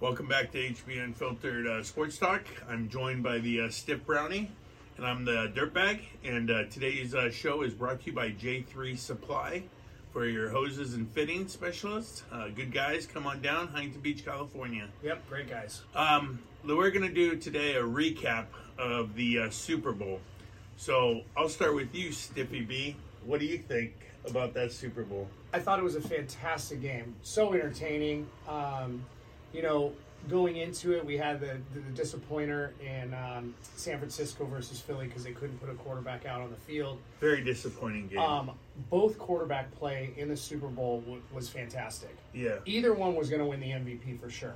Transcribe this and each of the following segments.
Welcome back to HB Unfiltered uh, Sports Talk. I'm joined by the uh, Stiff Brownie, and I'm the Dirtbag. And uh, today's uh, show is brought to you by J3 Supply for your hoses and fitting specialists. Uh, good guys, come on down, Huntington Beach, California. Yep, great guys. Um, we're going to do today a recap of the uh, Super Bowl. So I'll start with you, Stiffy B. What do you think about that Super Bowl? I thought it was a fantastic game. So entertaining. Um, you know, going into it, we had the, the, the disappointer in um, San Francisco versus Philly because they couldn't put a quarterback out on the field. Very disappointing game. Um, both quarterback play in the Super Bowl w- was fantastic. yeah. Either one was going to win the MVP for sure.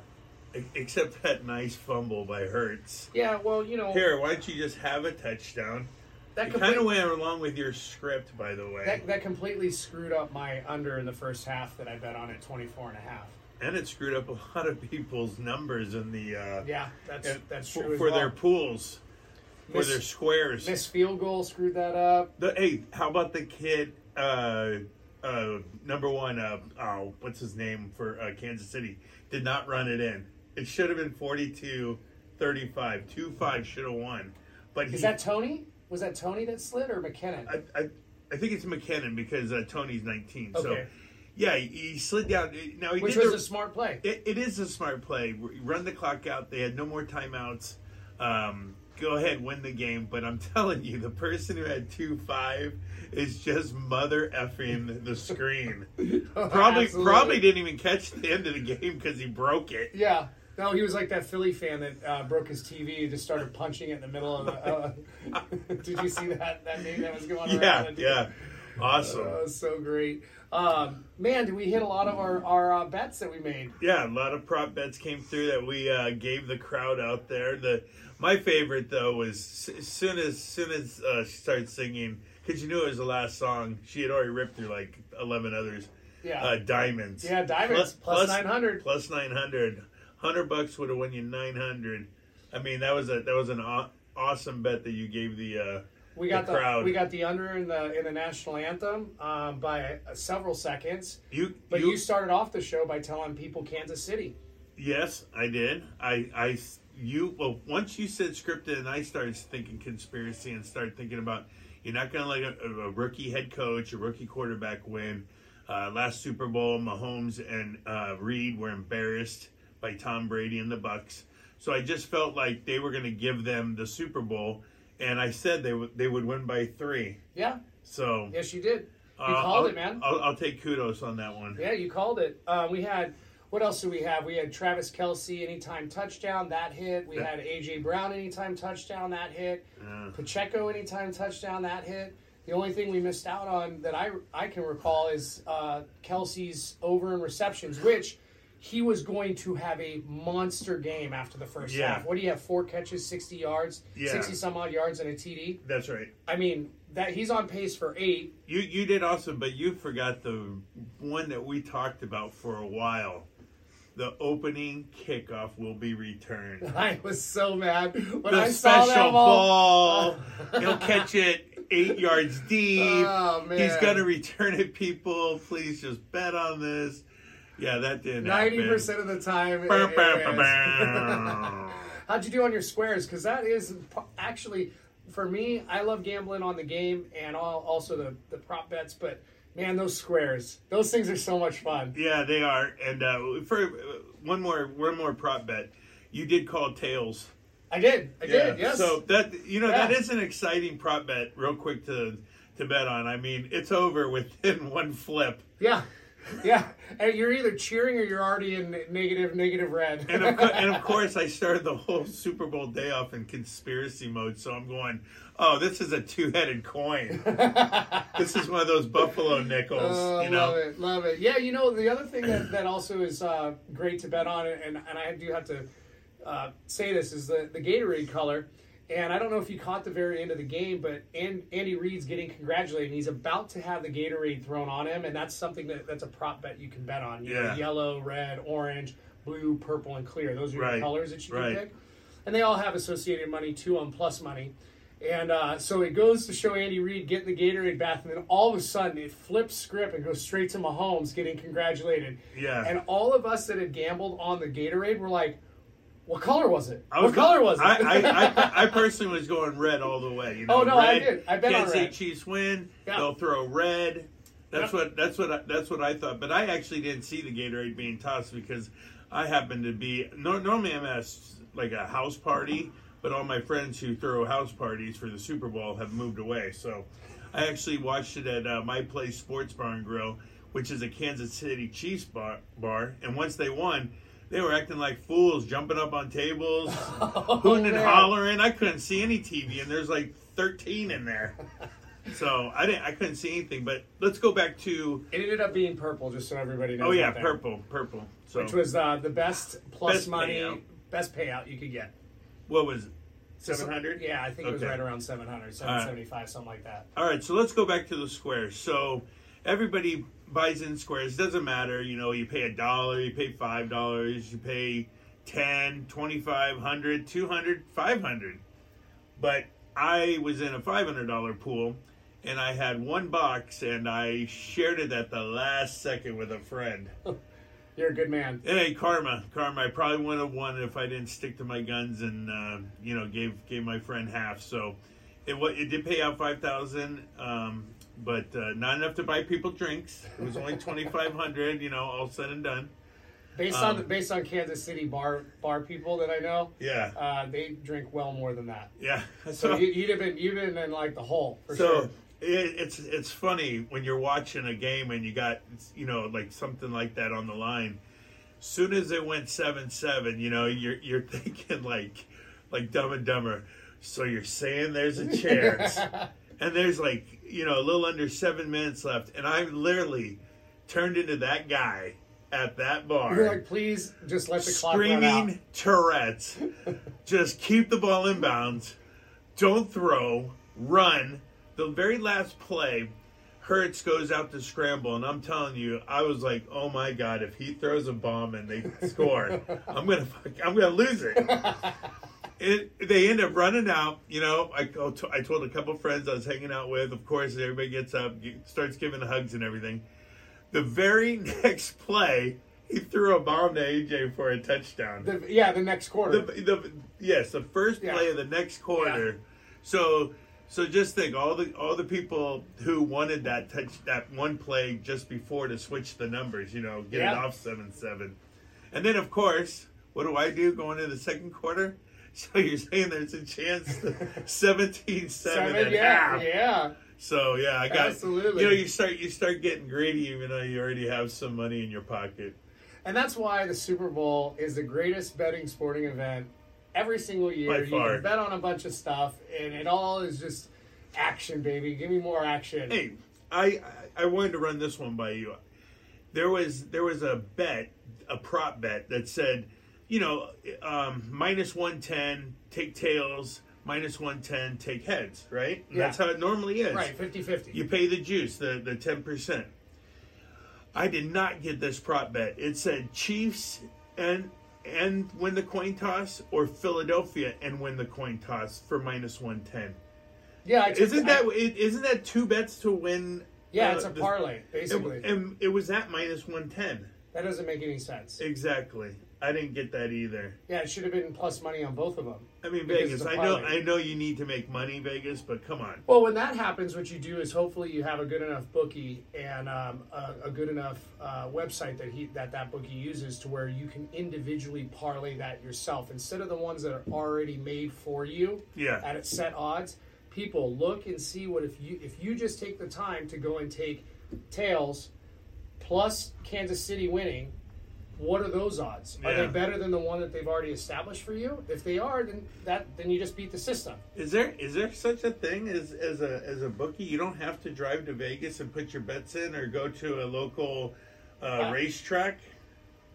Except that nice fumble by Hurts. Yeah, well, you know, Here, why don't you just have a touchdown? That, complete- kind of went along with your script, by the way. that, that completely screwed up my under in the first half that I bet on at 24 and a half. and it screwed up a lot of people's numbers in the uh, Yeah, that's, that's for, true. as for well. their pools, for Miss- their squares. Miss field goal screwed that up. The, hey, how about the kid, uh, uh, number one, uh, oh, what's his name for uh, Kansas City? Did not run it in. It should have been 42 35. 2 5 should have won. But Is he, that Toney? Was that Toney that slid or McKinnon? I, I, I think it's McKinnon because uh, Toney's 19. So, Okay. yeah, he, he slid down. Now, he Which did was the- a smart play. It, it is a smart play. Run the clock out. They had no more timeouts. Um, go ahead, win the game. But I'm telling you, the person who had two five is just mother effing the screen. Probably, Absolutely. probably didn't even catch the end of the game because he broke it. Yeah. No, he was like that Philly fan that uh, broke his TV and just started punching it in the middle of the. Uh, did you see that that name that was going around? Yeah, yeah, awesome. That was so great. Um, man, did we hit a lot of our, our uh, bets that we made? Yeah, a lot of prop bets came through that we uh, gave the crowd out there. The my favorite though was as soon as soon as uh, she started singing because you knew it was the last song. She had already ripped through like eleven others. Yeah. Uh, diamonds. Yeah, diamonds, plus 900. Plus nine hundred. Hundred bucks would have won you nine hundred. I mean that was a that was an aw- awesome bet that you gave the. Uh, We got the the, crowd. we got the under in the in the national anthem um, by uh, several seconds. you But you, started off the show by telling people Kansas City. Yes, I did. I, I, you. Well, once you said scripted, and I started thinking conspiracy and started thinking about you're not going to let a, a rookie head coach, a rookie quarterback win. Uh, last Super Bowl, Mahomes and uh, Reid were embarrassed by Tom Brady and the Bucs. So I just felt like they were going to give them the Super Bowl, and I said they would they would win by three. Yeah, So yes, you did. You uh, called I'll, it, man. I'll, I'll take kudos on that one. Yeah, you called it. Uh, we had what else do we have? We had Travis Kelce anytime touchdown that hit. We had AJ Brown anytime touchdown that hit. Uh, Pacheco anytime touchdown that hit. The only thing we missed out on that I I can recall is uh, Kelce's over in receptions, which he was going to have a monster game after the first Yeah. half. What do you have? Four catches, sixty yards, Yeah. sixty some odd yards, and a TD. that's right. I mean that he's on pace for eight. You you did also, but you forgot the one that we talked about for a while. The opening kickoff will be returned. I was so mad when the I saw special that ball. ball. He'll catch it eight yards deep. Oh, man. He's gonna return it. People, please just bet on this. Yeah, that didn't Ninety percent of the time. it- Bam, it bam, is. bam, bam. How'd you do on your squares? Because that is actually for me. I love gambling on the game and all, also the the prop bets. But man, those squares, those things are so much fun. Yeah, they are. And uh, for uh, one more one more prop bet, you did call tails. I did. I did. Yes. So that you know that Yeah. is an exciting prop bet. Real quick to to bet on. I mean, it's over within one flip. yeah. Yeah. And you're either cheering or you're already in negative, negative red. And of, co- and of course, I started the whole Super Bowl day off in conspiracy mode. So I'm going, oh, this is a two headed coin. this is one of those buffalo nickels. Oh, you know, love it, love it. Yeah, you know the other thing that, that also is uh, great to bet on, and and I do have to uh, say this is the the Gatorade color. And I don't know if you caught the very end of the game, but and Andy Reid's getting congratulated. He's about to have the Gatorade thrown on him, and that's something that that's a prop bet you can bet on. You know, Yeah. yellow, red, orange, blue, purple, and clear. Those are Right, your colors that you can pick. And they all have associated money too on plus money. And uh, so it goes to show Andy Reid getting the Gatorade bath, and then all of a sudden it flips script and goes straight to Mahomes getting congratulated. Yeah. And all of us that had gambled on the Gatorade were like, "What color was it? Was what color was it?" I, I, I, I personally was going red all the way. You know, Oh, no, I did. I bet Kansas on red. Chiefs win. Yeah. They'll throw red. That's Yep. what that's what I, that's what I thought. But I actually didn't see the Gatorade being tossed because I happened to be no, normally I'm at like a house party, but all my friends who throw house parties for the Super Bowl have moved away. So I actually watched it at uh, my place Sports Bar and Grill, which is a Kansas City Chiefs bar, bar. And once they won. They were acting like fools, jumping up on tables, hooting and hollering. I couldn't see any TV, and there's like 13 in there. So I didn't. I couldn't see anything. But let's go back to. It ended up being purple, just so everybody knows. Oh yeah, purple, purple. So which was uh, the best plus Best money, payout. best payout you could get. what was it? 700. Yeah, I think it was right around 700, 775, something like that. All right, so let's go back to the squares. So everybody buys in squares. Doesn't matter, you know, you pay a dollar, you pay five dollars, you pay 10, 25, 100, 200, 500. But I was in a $500 pool and I had one box and I shared it at the last second with a friend. You're a good man. Hey, karma, karma. I probably wouldn't have won if I didn't stick to my guns and uh, you know gave gave my friend half. So it it did pay out five thousand, um, but uh, not enough to buy people drinks. It was only twenty five hundred. You know, all said and done. Based Um, on based on Kansas City bar bar people that I know, Yeah, uh, they drink well more than that. yeah. So you, you'd have been you'd been in like the hole for so sure. it, it's it's funny when you're watching a game and you got you know like something like that on the line. Soon as it went seven seven, you know you're you're thinking like like Dumb and Dumber. So you're saying there's a chance, and there's like you know a little under seven minutes left, and I literally turned into that guy at that bar You're like, please just let the clock run out. screaming Tourette's. Just keep the ball in bounds. Don't throw. Run. The very last play, Hurts goes out to scramble, and I'm telling you, I was like, "Oh my god! If he throws a bomb and they score, I'm gonna, fuck, I'm gonna lose it." It, they end up running out. You know, I, I told a couple friends I was hanging out with. Of course, everybody gets up, starts giving hugs and everything. The very next play, he threw a bomb to AJ for a touchdown. The, yeah, the next quarter. The, the yes, the first Yeah. play of the next quarter. So so just think all the all the people who wanted that touch that one play just before to switch the numbers, you know, get it off seven seven. And then of course, what do I do going into the second quarter? So you're saying there's a chance 17 7 Seven, yeah, half. yeah. So yeah, I got Absolutely. You know, you start you start getting greedy even though you already have some money in your pocket. And that's why the Super Bowl is the greatest betting sporting event every single year. By you far. can bet on a bunch of stuff, and it all is just action, baby. Give me more action. Hey, I I- I wanted to run this one by you. There was there was a bet, a prop bet that said, you know, um, minus one ten, take tails. Minus one ten, take heads. Right? Yeah. That's how it normally is. Right, 50 50. You pay the juice, the the ten percent. I did not get this prop bet. It said Chiefs and and win the coin toss, or Philadelphia and win the coin toss for minus one ten. Yeah, I took- Isn't that I- it- isn't that two bets to win? yeah, uh, it's a parlay, basically. And, and it was at minus one ten. That doesn't make any sense. Exactly. I didn't get that either. Yeah, it should have been plus money on both of them. I mean Vegas. I know. I know you need to make money, Vegas, but come on. Well, when that happens, what you do is hopefully you have a good enough bookie and um, a, a good enough uh, website that he that that bookie uses to where you can individually parlay that yourself instead of the ones that are already made for you Yeah. at set odds. People look and see what if you if you just take the time to go and take tails plus Kansas City winning. What are those odds? Are they better than the one that they've already established for you? If they are, then that then you just beat the system. Is there is there such a thing as as a as a bookie? You don't have to drive to Vegas and put your bets in, or go to a local uh, Uh, racetrack.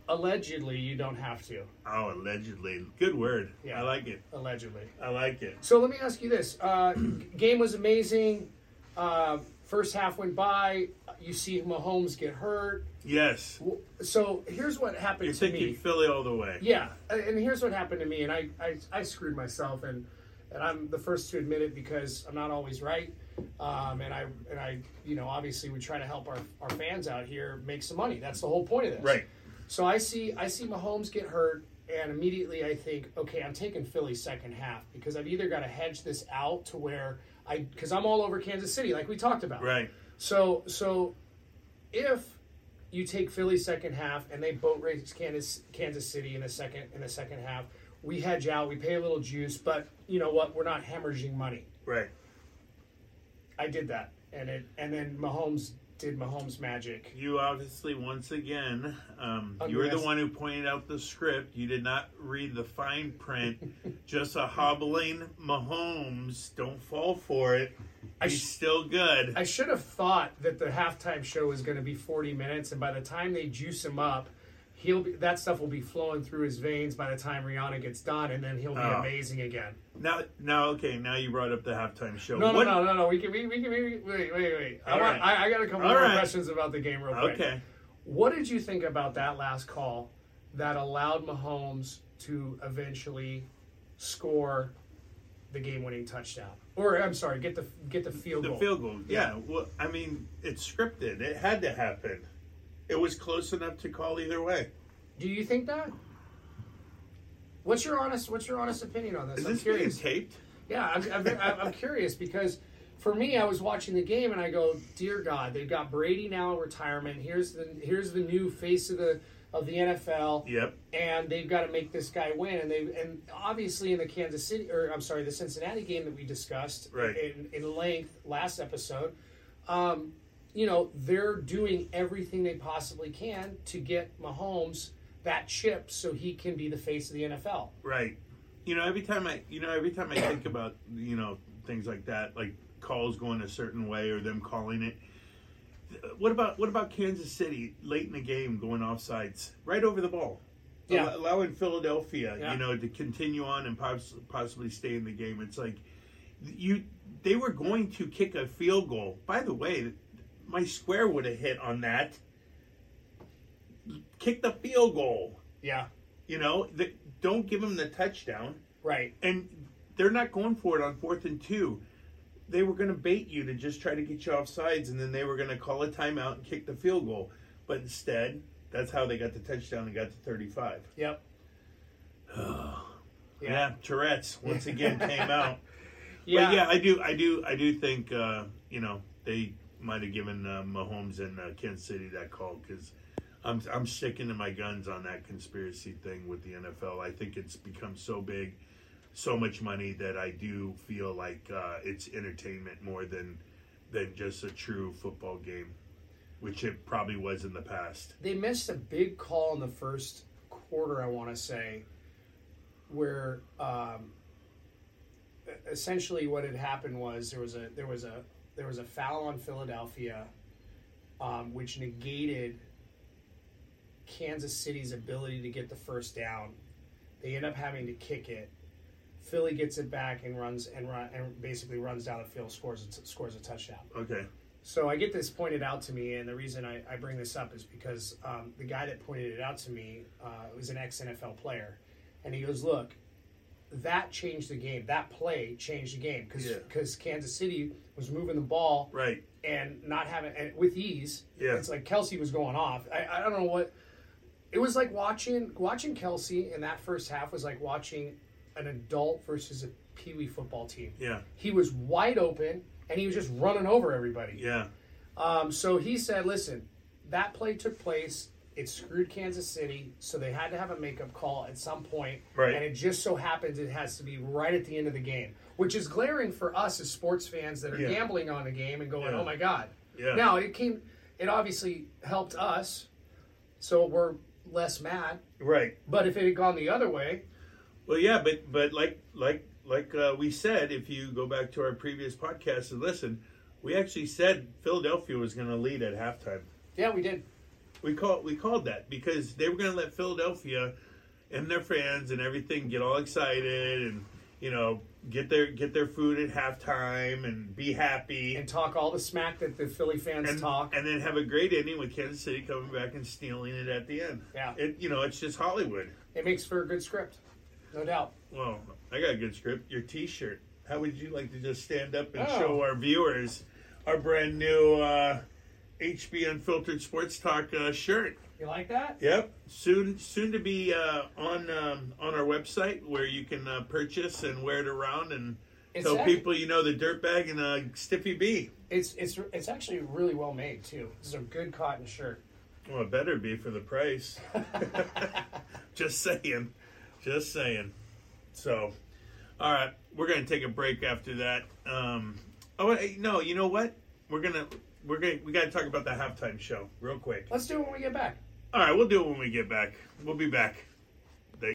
Allegedly, you don't have to. Oh, allegedly. Good word. Yeah. I like it. Allegedly. I like it. So let me ask you this: uh, game was amazing. First half went by. You see Mahomes get hurt. Yes. So here's what happened to me. You're thinking. Philly all the way. Yeah, and here's what happened to me, and I, I, I screwed myself, and and I'm the first to admit it because I'm not always right. Um, and I and I, you know, obviously we try to help our, our fans out here make some money. That's the whole point of this. Right. So I see I see Mahomes get hurt, and immediately I think, okay, I'm taking Philly second half because I've either got to hedge this out to where I because I'm all over Kansas City, like we talked about. Right. So so if you take Philly second half and they boat race Kansas Kansas City in the second in the second half, we hedge out, we pay a little juice, but you know what? We're not hemorrhaging money. Right. I did that, and it and then Mahomes did Mahomes magic. You obviously, once again, um, you were the one who pointed out the script. You did not read the fine print. Just a hobbling Mahomes. Don't fall for it. I He's sh- still good. I should have thought that the halftime show was going to be 40 minutes, and by the time they juice him up, he'll be, that stuff will be flowing through his veins by the time Rihanna gets done, and then he'll be Oh. amazing again. now, now, okay. Now you brought up the halftime show. No, What- no, no, no, no. We can, we, we can, we, wait, wait, wait. I, want, right. I, I got a couple All more right. questions about the game, real quick. Okay. What did you think about that last call that allowed Mahomes to eventually score the game-winning touchdown? Or I'm sorry, get the get the field The goal. field goal. Yeah. Well, I mean, it's scripted. It had to happen. It was close enough to call either way. Do you think that? What's your honest What's your honest opinion on this? Is I'm this curious. being taped? Yeah, I'm, I'm, I'm curious because for me, I was watching the game and I go, "Dear God, they've got Brady now in retirement. Here's the here's the new face of the of the NFL, Yep. and they've got to make this guy win." And they and obviously in the Kansas City or I'm sorry, the Cincinnati game that we discussed Right. in, in length last episode, um, you know, they're doing everything they possibly can to get Mahomes that chip so he can be the face of the NFL. Right. You know, every time I, you know, every time I think about, you know, things like that, like calls going a certain way or them calling it. What about what about Kansas City late in the game going offsides right over the ball, Yeah. Allow- allowing Philadelphia, Yeah. you know, to continue on and poss- possibly stay in the game. It's like you they were going to kick a field goal. By the way, my square would have hit on that. Kick the field goal. Yeah, You know, the, don't give them the touchdown right. and they're not going for it on fourth and two. They were going to bait you to just try to get you off sides, and then they were going to call a timeout and kick the field goal. But instead, that's how they got the touchdown and got to 35. Yep. Yeah, Tourette's once again came out. Yeah. But yeah, I do, I do, I do think uh, you know they might have given uh, Mahomes and uh, Kansas City that call because I'm I'm sticking to my guns on that conspiracy thing with the NFL. I think it's become so big, so much money that I do feel like uh, it's entertainment more than than just a true football game, which it probably was in the past. They missed a big call in the first quarter, I want to say, where um, essentially what had happened was there was a there was a there was a foul on Philadelphia, um, which negated Kansas City's ability to get the first down. They end up having to kick it. Philly gets it back and runs and run and basically runs down the field, scores a, scores a touchdown. Okay. So I get this pointed out to me, and the reason I, I bring this up is because um, the guy that pointed it out to me uh, was an ex NFL player, and he goes, "Look, that changed the game. That play changed the game because Yeah. Kansas City was moving the ball Right. and not having and with ease. Yeah. It's like Kelce was going off. I, I don't know what it was like watching watching Kelce in that first half was like watching an adult versus a pee wee football team. Yeah. He was wide open and he was just running over everybody. Yeah. Um, so he said, listen, that play took place. It screwed Kansas City, so they had to have a makeup call at some point. Right. And it just so happens it has to be right at the end of the game, which is glaring for us as sports fans that are Yeah. gambling on the game and going, Yeah. oh my God. Yeah. Now, it came, it obviously helped us, so we're less mad. Right. But if it had gone the other way, Well, yeah, but but like like like uh, we said, if you go back to our previous podcast and listen, we actually said Philadelphia was going to lead at halftime. yeah, we did. We called we called that because they were going to let Philadelphia and their fans and everything get all excited and you know get their get their food at halftime and be happy And talk all the smack that the Philly fans and, talk. and then have a great ending with Kansas City coming back and stealing it at the end. Yeah. It you know it's just Hollywood. It makes for a good script. No doubt. Well, I got a good script. Your T-shirt. How would you like to just stand up and Oh. show our viewers our brand new uh, HB Unfiltered Sports Talk uh, shirt? You like that? Yep. Soon, soon to be uh, on um, on our website where you can uh, purchase and wear it around and It's tell people you know the dirtbag and uh, Stiffy B. It's it's it's actually really well made too. This is a good cotton shirt. Well, it better be for the price. Just saying. Just saying. So, all right, we're gonna take a break after that. Um, oh no, you know what? We're gonna we're gonna we gotta talk about the halftime show real quick. Let's do it when we get back. All right, we'll do it when we get back. We'll be back.